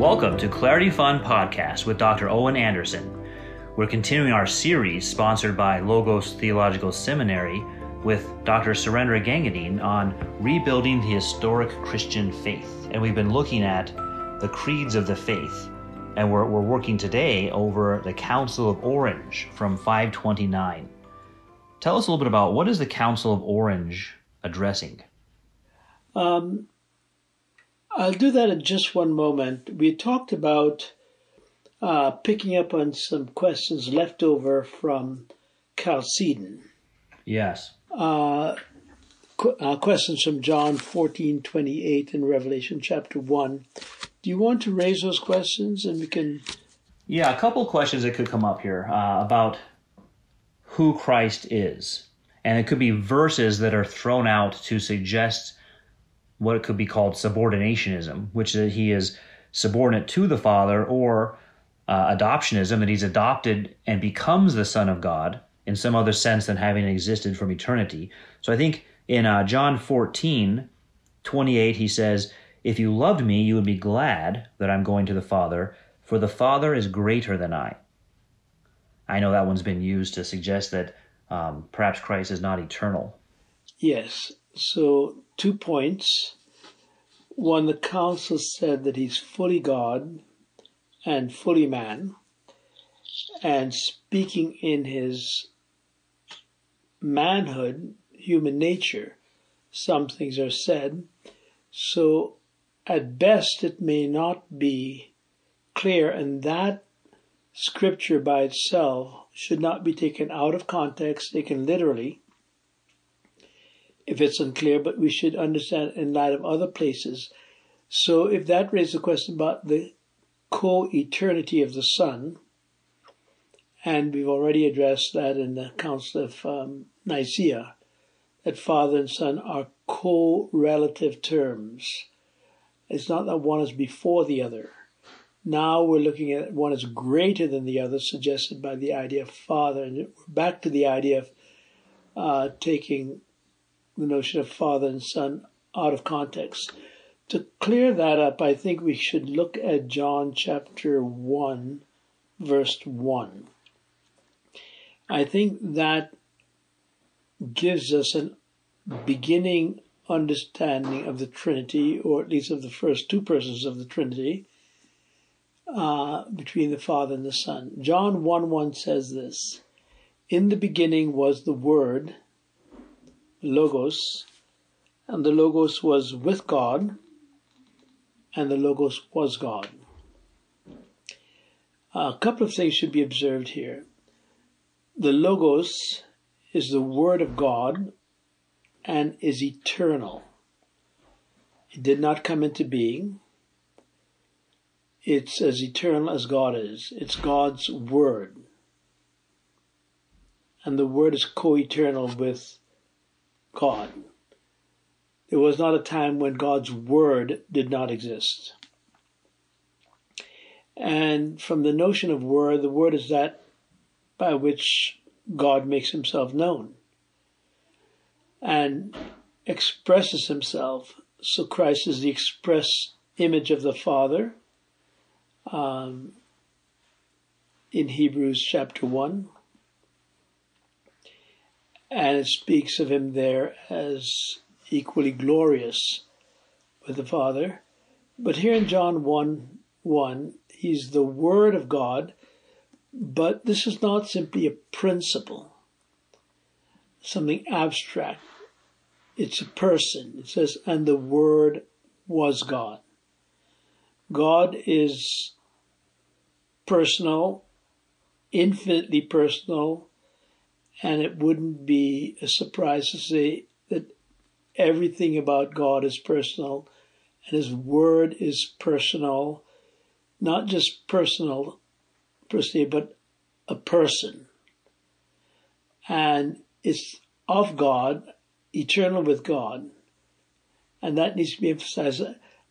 Welcome to Clarity Fund Podcast with Dr. Owen Anderson. We're continuing our series sponsored by Logos Theological Seminary with Dr. Surrendra Gangadean on rebuilding the historic Christian faith. And we've been looking at the creeds of the faith. And we're, we're working today over the Council of Orange from 529. Tell us a little bit about what is the Council of Orange addressing? Um, I'll do that in just one moment. We talked about uh, picking up on some questions left over from Chalcedon. Yes. Uh, qu- uh, questions from John 14, 28 and Revelation chapter 1. Do you want to raise those questions and we can. Yeah, a couple questions that could come up here uh, about who Christ is. And it could be verses that are thrown out to suggest what it could be called subordinationism, which is that he is subordinate to the Father, or uh, adoptionism, that he's adopted and becomes the Son of God in some other sense than having existed from eternity. So I think in uh, John 14, 28, he says, If you loved me, you would be glad that I'm going to the Father, for the Father is greater than I. I know that one's been used to suggest that um, perhaps Christ is not eternal. Yes. So, two points. One, the council said that he's fully God and fully man, and speaking in his manhood, human nature, some things are said. So, at best, it may not be clear, and that scripture by itself should not be taken out of context, taken literally, if it's unclear, but we should understand in light of other places. So, if that raises a question about the co eternity of the Son, and we've already addressed that in the Council of um, Nicaea, that Father and Son are co relative terms. It's not that one is before the other. Now we're looking at one is greater than the other, suggested by the idea of Father. And we're back to the idea of uh, taking the notion of Father and Son out of context. To clear that up, I think we should look at John chapter 1, verse 1. I think that gives us a beginning understanding of the Trinity, or at least of the first two persons of the Trinity, uh, between the Father and the Son. John 1 1 says this In the beginning was the Word, Logos, and the Logos was with God, and the Logos was God. A couple of things should be observed here. The Logos is the Word of God and is eternal. It did not come into being. It's as eternal as God is. It's God's Word. And the Word is co eternal with God. There was not a time when God's Word did not exist. And from the notion of Word, the Word is that by which God makes himself known and expresses himself. So Christ is the express image of the Father um, in Hebrews chapter 1. And it speaks of him there as equally glorious with the Father. But here in John 1 1, he's the Word of God, but this is not simply a principle, something abstract. It's a person. It says, and the Word was God. God is personal, infinitely personal, and it wouldn't be a surprise to say that everything about God is personal and His Word is personal, not just personal per se, but a person. And it's of God, eternal with God. And that needs to be emphasized.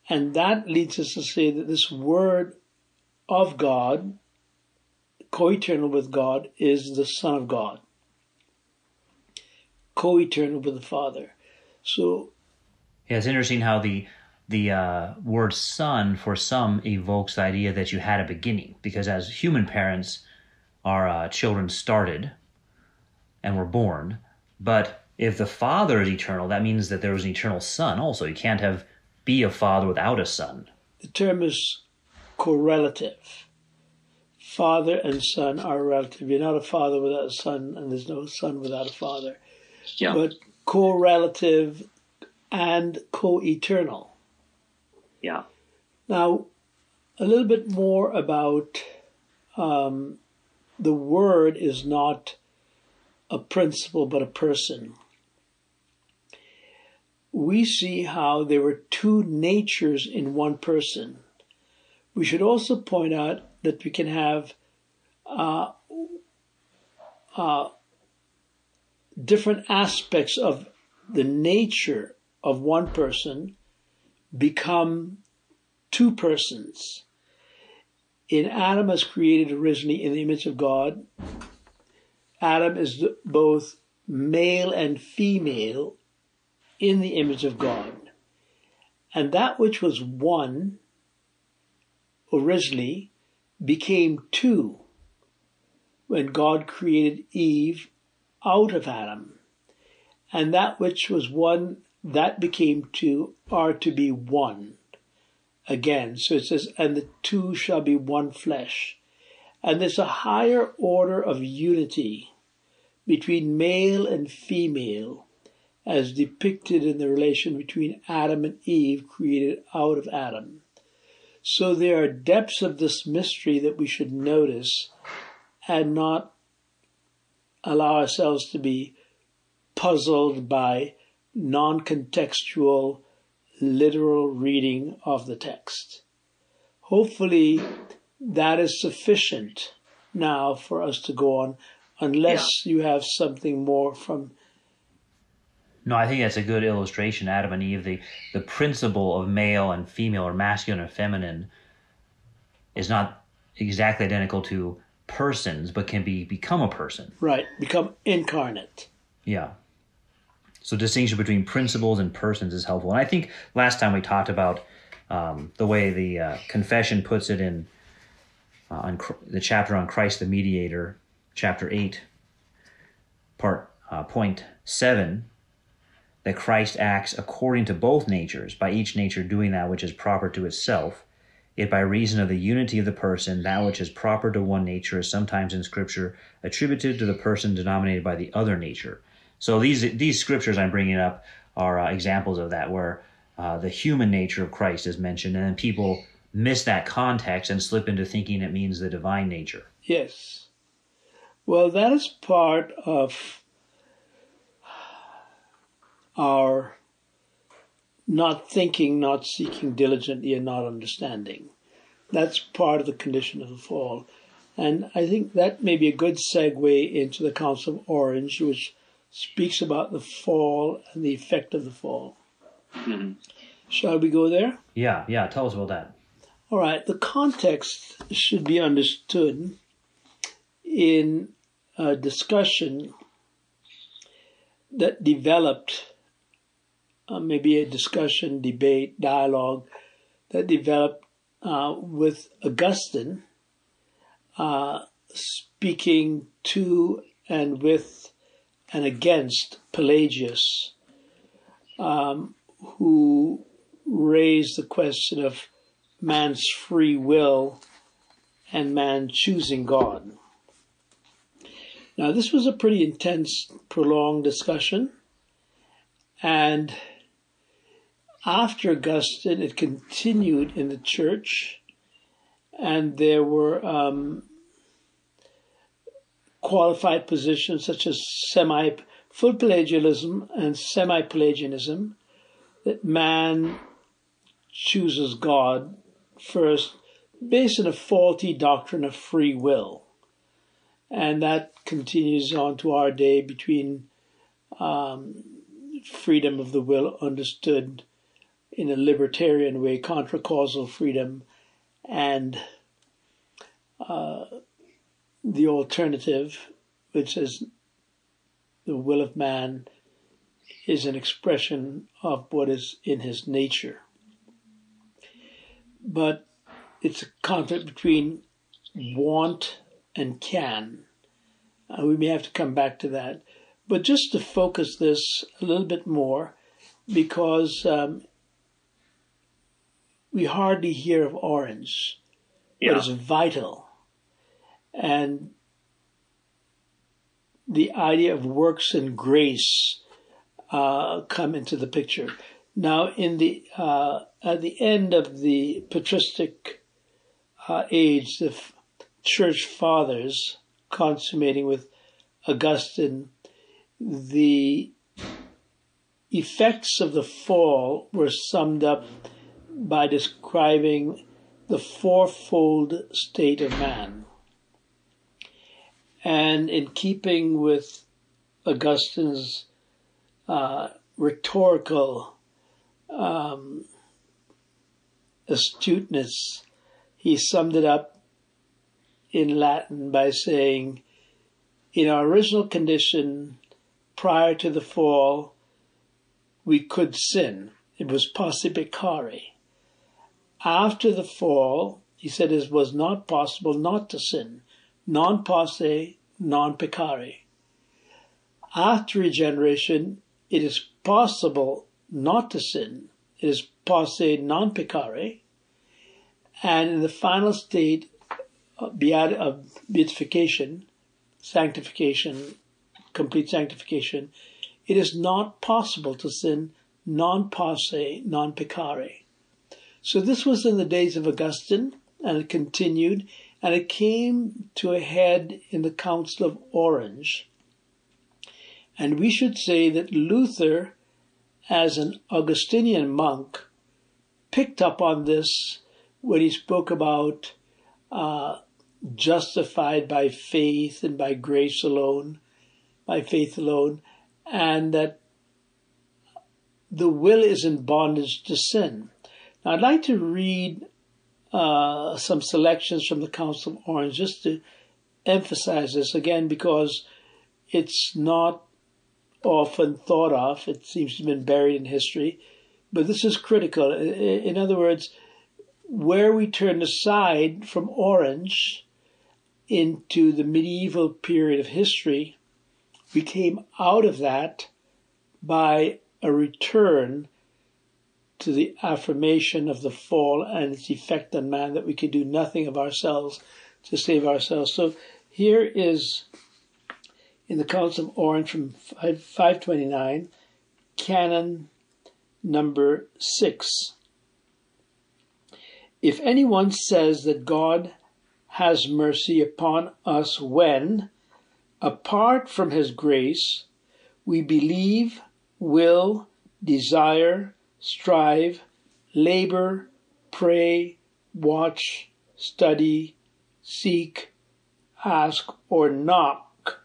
And that leads us to say that this word of God, co eternal with God, is the Son of God, co eternal with the Father. So. Yeah, it's interesting how the the uh, word son for some evokes the idea that you had a beginning, because as human parents, our uh, children started and were born. But if the father is eternal, that means that there was an eternal son also. You can't have be a father without a son. The term is correlative. Father and son are relative. You're not a father without a son, and there's no son without a father. Yeah. But correlative and co eternal. Yeah. Now, a little bit more about um, the word is not a principle but a person. We see how there were two natures in one person. We should also point out that we can have uh, uh, different aspects of the nature of one person become two persons. In Adam as created originally in the image of God, Adam is both male and female in the image of God. And that which was one originally became two when God created Eve out of Adam. And that which was one that became two are to be one again. So it says, and the two shall be one flesh. And there's a higher order of unity between male and female as depicted in the relation between Adam and Eve created out of Adam. So there are depths of this mystery that we should notice and not allow ourselves to be puzzled by non contextual, literal reading of the text. Hopefully, that is sufficient now for us to go on, unless yeah. you have something more from. No, I think that's a good illustration, Adam and Eve. The, the principle of male and female, or masculine or feminine, is not exactly identical to persons, but can be become a person. Right, become incarnate. Yeah. So distinction between principles and persons is helpful. And I think last time we talked about um, the way the uh, confession puts it in uh, on the chapter on Christ the mediator, chapter 8, part uh, point 7, that Christ acts according to both natures, by each nature doing that which is proper to itself. Yet by reason of the unity of the person, that which is proper to one nature is sometimes in Scripture attributed to the person denominated by the other nature. So these these scriptures I'm bringing up are uh, examples of that, where uh, the human nature of Christ is mentioned, and then people miss that context and slip into thinking it means the divine nature. Yes. Well, that is part of our not thinking, not seeking diligently, and not understanding. That's part of the condition of the fall. And I think that may be a good segue into the Council of Orange, which speaks about the fall and the effect of the fall. Mm-hmm. Shall we go there? Yeah, yeah. Tell us about that. All right. The context should be understood in a discussion that developed, uh, maybe a discussion, debate, dialogue that developed uh, with Augustine uh, speaking to and with and against Pelagius, um, who raised the question of man's free will and man choosing God. Now, this was a pretty intense, prolonged discussion, and after Augustine, it continued in the church, and there were um, qualified positions such as semi full Pelagianism and semi Pelagianism, that man chooses God first based on a faulty doctrine of free will. And that continues on to our day between um, freedom of the will understood in a libertarian way, contra causal freedom, and uh, the alternative, which is the will of man is an expression of what is in his nature. but it's a conflict between want and can. Uh, we may have to come back to that. But just to focus this a little bit more, because um, we hardly hear of orange, Yeah. but it's vital. And the idea of works and grace uh, come into the picture. Now, in the uh, at the end of the patristic uh, age, the f- church fathers, consummating with Augustine, the effects of the fall were summed up by describing the fourfold state of man. And in keeping with Augustine's uh, rhetorical um, astuteness, he summed it up in Latin by saying, In our original condition, prior to the fall, we could sin. It was posse peccare. After the fall, he said it was not possible not to sin. Non posse, non peccare. After regeneration, it is possible not to sin. It is posse non peccare. And in the final state of beatification, sanctification, complete sanctification, it is not possible to sin non posse, non peccare. So this was in the days of Augustine, and it continued, and it came to a head in the Council of Orange. And we should say that Luther, as an Augustinian monk, picked up on this when he spoke about uh, justified by faith and by grace alone, by faith alone, and that the will is in bondage to sin. Now, I'd like to read uh, some selections from the Council of Orange just to emphasize this again because it's not often thought of. It seems to have been buried in history, but this is critical. In other words, where we turned aside from Orange into the medieval period of history, we came out of that by a return to the affirmation of the fall and its effect on man that we can do nothing of ourselves to save ourselves. So here is in the Council of Orange from 529, canon number 6. If anyone says that God has mercy upon us when, apart from his grace, we believe, will, desire, strive, labor, pray, watch, study, seek, ask, or knock,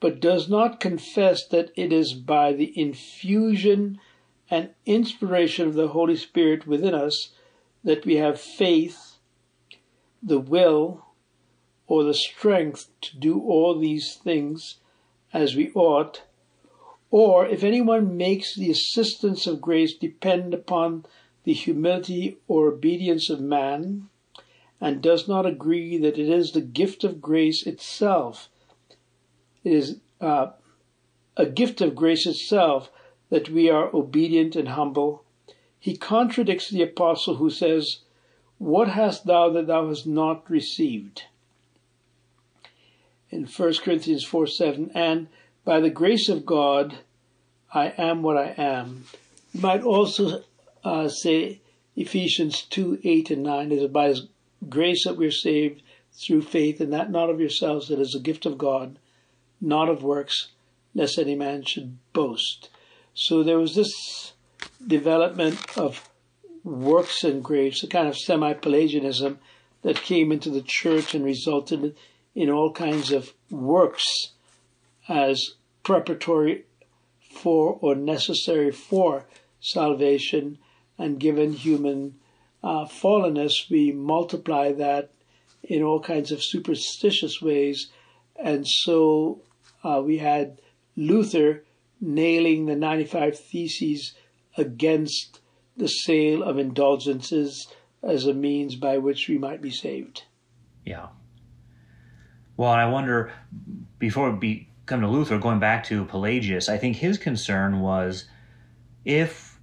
but does not confess that it is by the infusion and inspiration of the Holy Spirit within us that we have faith, the will, or the strength to do all these things as we ought, or if anyone makes the assistance of grace depend upon the humility or obedience of man, and does not agree that it is the gift of grace itself, it is uh, a gift of grace itself that we are obedient and humble, he contradicts the apostle who says, What hast thou that thou hast not received? In 1 Corinthians 4 7, and by the grace of God, I am what I am. You might also uh, say Ephesians 2 8 and 9 is by His grace that we're saved through faith, and that not of yourselves, it is a gift of God, not of works, lest any man should boast. So there was this development of works and grace, a kind of semi Pelagianism that came into the church and resulted in all kinds of works as preparatory for or necessary for salvation. And given human uh, fallenness, we multiply that in all kinds of superstitious ways. And so uh, we had Luther nailing the 95 Theses against the sale of indulgences, as a means by which we might be saved. Yeah. Well, I wonder, before we come to Luther, going back to Pelagius, I think his concern was if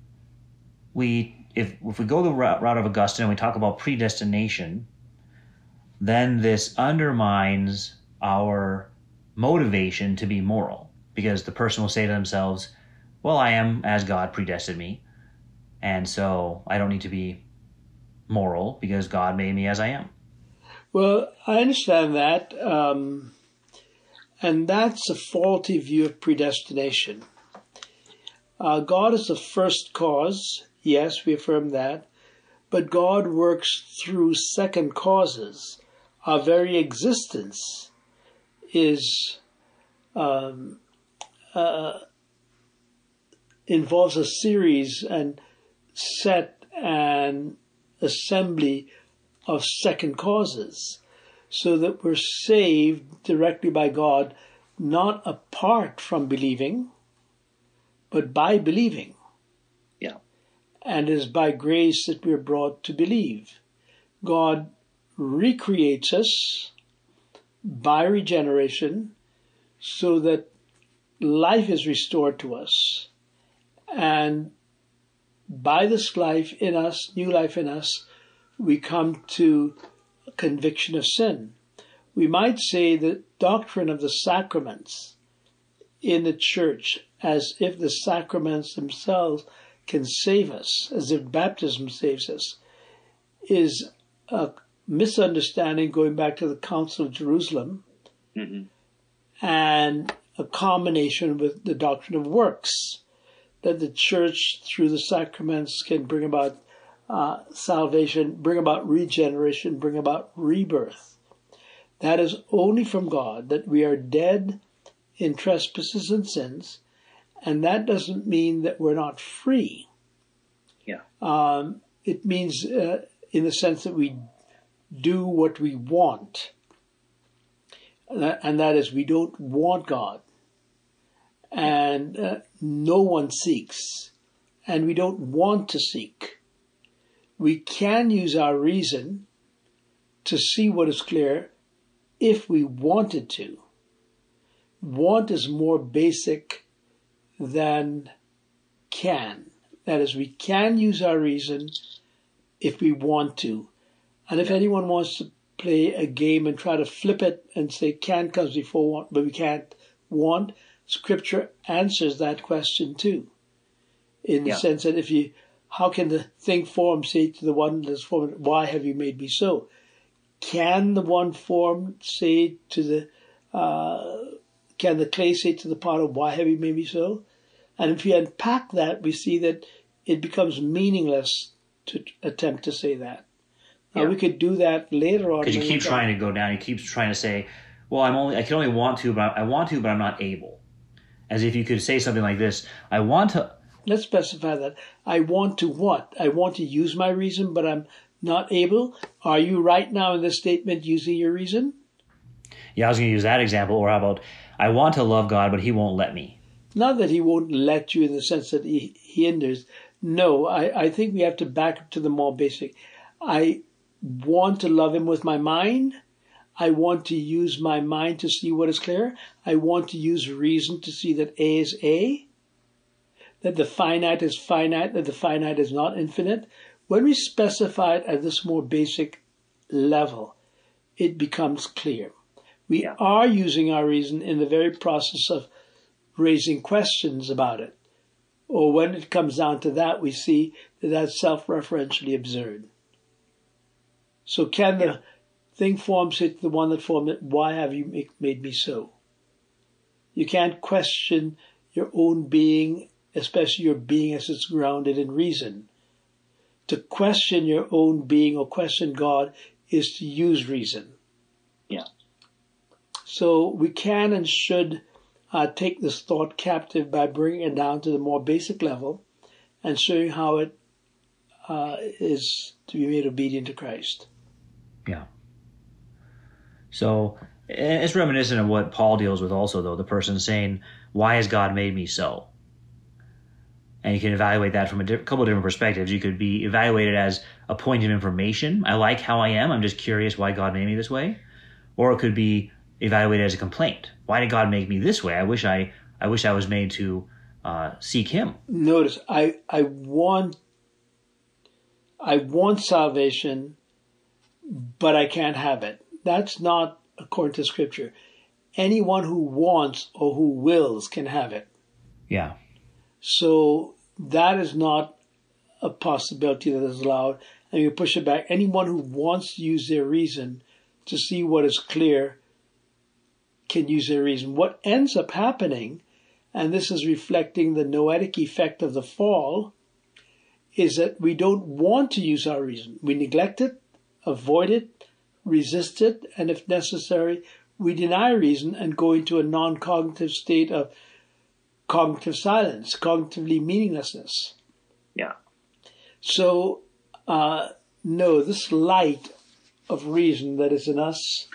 we if if we go the route of Augustine and we talk about predestination, then this undermines our motivation to be moral because the person will say to themselves, "Well, I am as God predestined me, and so I don't need to be moral because God made me as I am." Well, I understand that, um, and that's a faulty view of predestination. Uh, God is the first cause. Yes, we affirm that. But God works through second causes. Our very existence is um, uh, involves a series and set and assembly of second causes, so that we're saved directly by God, not apart from believing, but by believing. Yeah. And it is by grace that we're brought to believe. God recreates us by regeneration so that life is restored to us. And by this life in us, new life in us, we come to conviction of sin. We might say the doctrine of the sacraments in the church as if the sacraments themselves can save us, as if baptism saves us, is a misunderstanding going back to the Council of Jerusalem mm-hmm. and a combination with the doctrine of works, that the church through the sacraments can bring about uh, salvation, bring about regeneration, bring about rebirth. That is only from God, that we are dead in trespasses and sins, and that doesn't mean that we're not free. Yeah. Um, it means, uh, in the sense that we do what we want, and that is we don't want God, and uh, no one seeks, and we don't want to seek we can use our reason to see what is clear if we wanted to. Want is more basic than can. That is, we can use our reason if we want to. And if anyone wants to play a game and try to flip it and say can comes before want, but we can't want, Scripture answers that question too. In yeah. the sense that if you how can the thing form say to the one that's formed, Why have you made me so? Can the one form say to the uh, can the clay say to the potter, Why have you made me so? And if you unpack that, we see that it becomes meaningless to attempt to say that. Now yeah. we could do that later on. Because you keep trying to go down. He keeps trying to say, "Well, I'm only. I can only want to, but I want to, but I'm not able." As if you could say something like this: "I want to. Let's specify that. I want to what? I want to use my reason, but I'm not able. Are you right now in this statement using your reason? Yeah, I was going to use that example. Or how about, I want to love God, but He won't let me? Not that He won't let you in the sense that He, he hinders. No, I, I think we have to back up to the more basic. I want to love Him with my mind. I want to use my mind to see what is clear. I want to use reason to see that A is A that the finite is finite, that the finite is not infinite, when we specify it at this more basic level, it becomes clear. We are using our reason in the very process of raising questions about it. Or when it comes down to that, we see that that's self referentially absurd. So, can the thing form say to the one that formed it, Why have you made me so? You can't question your own being especially your being as it's grounded in reason. To question your own being or question God is to use reason. Yeah. So we can and should uh, take this thought captive by bringing it down to the more basic level and showing how it uh, is to be made obedient to Christ. Yeah. So it's reminiscent of what Paul deals with also, though the person saying, Why has God made me so? And you can evaluate that from a di- couple of different perspectives. You could be evaluated as a point of information. I like how I am. I'm just curious why God made me this way, or it could be evaluated as a complaint. Why did God make me this way? I wish I I wish I was made to uh, seek Him. Notice, I I want I want salvation, but I can't have it. That's not according to Scripture. Anyone who wants or who wills can have it. Yeah. So that is not a possibility that is allowed. And you push it back. Anyone who wants to use their reason to see what is clear can use their reason. What ends up happening, and this is reflecting the noetic effect of the fall, is that we don't want to use our reason. We neglect it, avoid it, resist it, and if necessary, we deny reason and go into a non cognitive state of cognitive silence, cognitively meaninglessness. Yeah. So, uh, no, this light of reason that is in us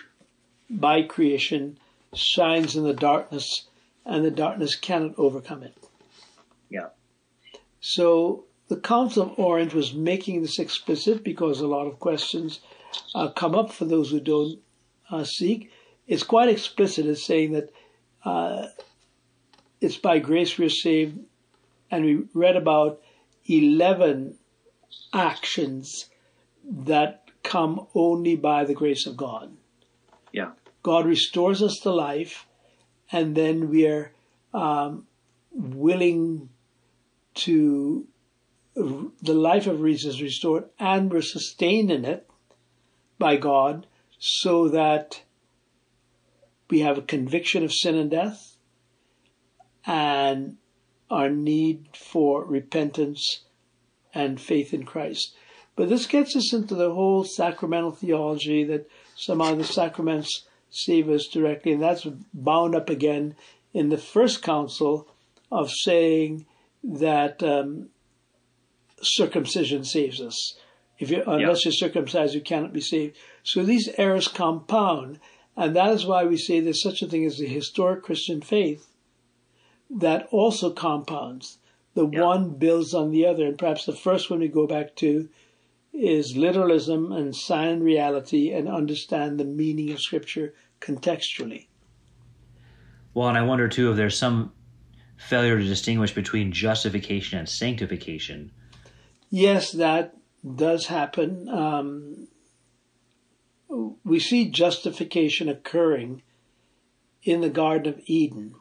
by creation shines in the darkness, and the darkness cannot overcome it. Yeah. So, the Council of Orange was making this explicit because a lot of questions uh, come up for those who don't uh, seek. It's quite explicit in saying that uh, it's by grace we're saved, and we read about 11 actions that come only by the grace of God. Yeah. God restores us to life, and then we are um, willing to the life of reason is restored, and we're sustained in it by God, so that we have a conviction of sin and death, and our need for repentance and faith in Christ. But this gets us into the whole sacramental theology that somehow the sacraments save us directly, and that's bound up again in the first council of saying that um, circumcision saves us. If you, unless you're circumcised, you cannot be saved. So these errors compound, and that is why we say there's such a thing as the historic Christian faith that also compounds. The Yeah. one builds on the other, and perhaps the first one we go back to is literalism and sign reality, and understand the meaning of Scripture contextually. Well, and I wonder too if there's some failure to distinguish between justification and sanctification. Yes, that does happen. Um, we see justification occurring in the Garden of Eden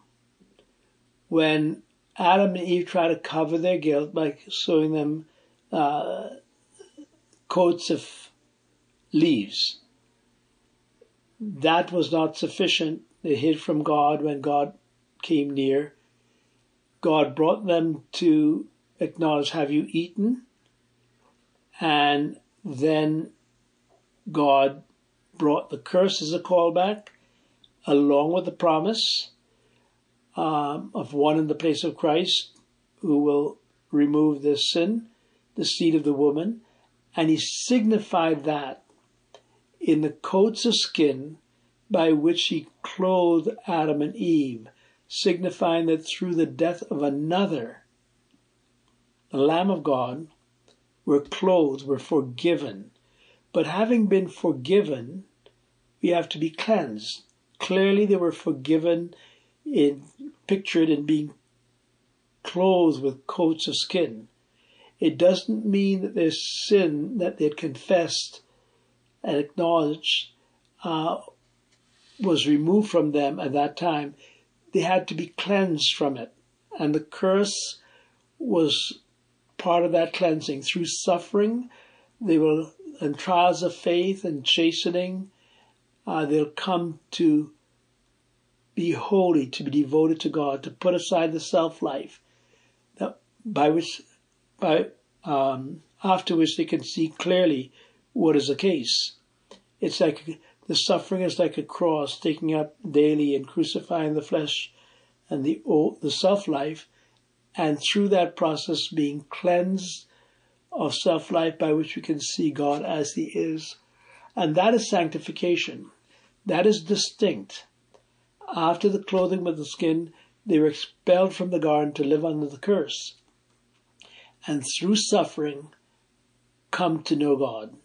when Adam and Eve try to cover their guilt by sewing them uh, coats of leaves. That was not sufficient. They hid from God when God came near. God brought them to acknowledge, Have you eaten? And then God brought the curse as a callback, along with the promise um, of one in the place of Christ who will remove this sin, the seed of the woman. And he signified that in the coats of skin by which he clothed Adam and Eve, signifying that through the death of another, the Lamb of God, we're clothed, we're forgiven. But having been forgiven, we have to be cleansed. Clearly, they were forgiven in pictured in being clothed with coats of skin. It doesn't mean that their sin that they confessed and acknowledged uh, was removed from them at that time. They had to be cleansed from it. And the curse was part of that cleansing. Through suffering, they will, and trials of faith and chastening, uh, they'll come to be holy, to be devoted to God, to put aside the self life, that by which, by um, after which they can see clearly what is the case. It's like the suffering is like a cross, taking up daily and crucifying the flesh and the the self life, and through that process being cleansed of self life, by which we can see God as He is, and that is sanctification. That is distinct. After the clothing with the skin, they were expelled from the garden to live under the curse. and through suffering come to know God,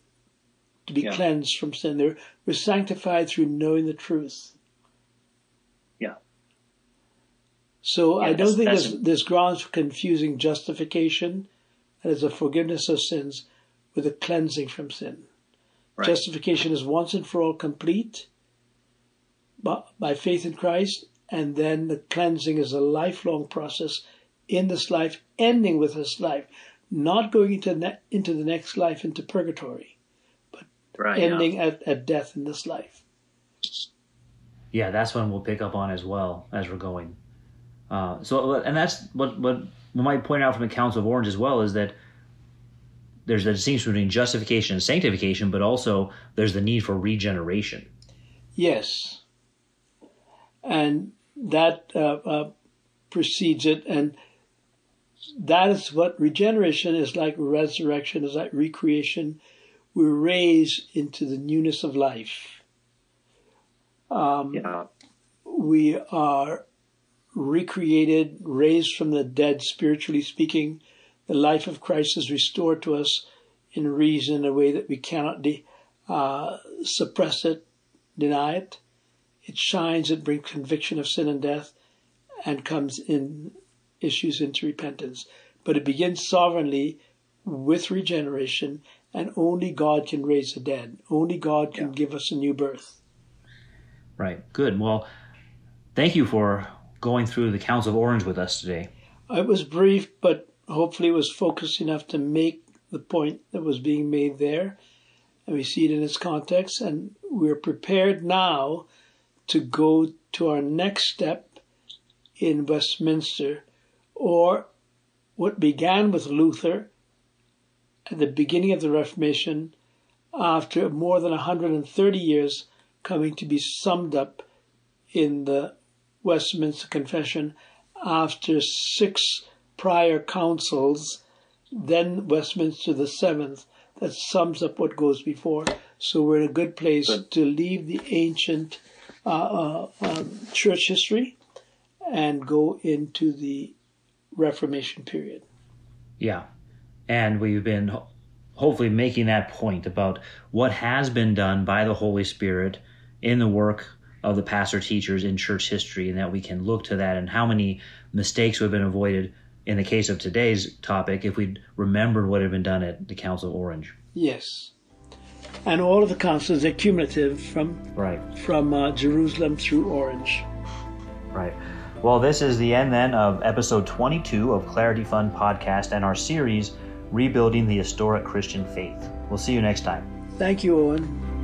to be Yeah. cleansed from sin. They were sanctified through knowing the truth. Yeah. So Yeah, I don't think there's, there's grounds for confusing justification as a forgiveness of sins with a cleansing from sin. Right. Justification is once and for all complete by, by faith in Christ, and then the cleansing is a lifelong process in this life, ending with this life, not going into ne- into the next life into purgatory, right. yeah. ending at, at death in this life. Yeah, that's one we'll pick up on as well as we're going. Uh, so, and that's what what we might point out from the Council of Orange as well is that there's a distinction between justification and sanctification, but also there's the need for regeneration. Yes, and that uh, uh, precedes it, and that is what regeneration is like. Resurrection is like recreation. We're raised into the newness of life. Um, Yeah, we are recreated, raised from the dead, spiritually speaking. The life of Christ is restored to us in reason in a way that we cannot de- uh, suppress it, deny it. It shines, it brings conviction of sin and death, and comes in issues into repentance. But it begins sovereignly with regeneration, and only God can raise the dead. Only God can Yeah. give us a new birth. right. Good. Well, thank you for going through the Council of Orange with us today. It was brief, but hopefully it was focused enough to make the point that was being made there. And we see it in its context. And we're prepared now to go to our next step in Westminster, or what began with Luther at the beginning of the Reformation, after more than 130 years, coming to be summed up in the Westminster Confession after six prior councils, then Westminster the seventh, that sums up what goes before. So we're in a good place to leave the ancient uh, uh, um, church history and go into the Reformation period. Yeah. And we've been ho- hopefully making that point about what has been done by the Holy Spirit in the work of the pastor teachers in church history, and that we can look to that and how many mistakes would have been avoided in the case of today's topic if we'd remembered what had been done at the Council of Orange. Yes. And all of the councils are cumulative from Right. from uh, Jerusalem through Orange. Right. Well, this is the end then of episode 22 of Clarity Fund podcast and our series, Rebuilding the Historic Christian Faith. We'll see you next time. Thank you, Owen.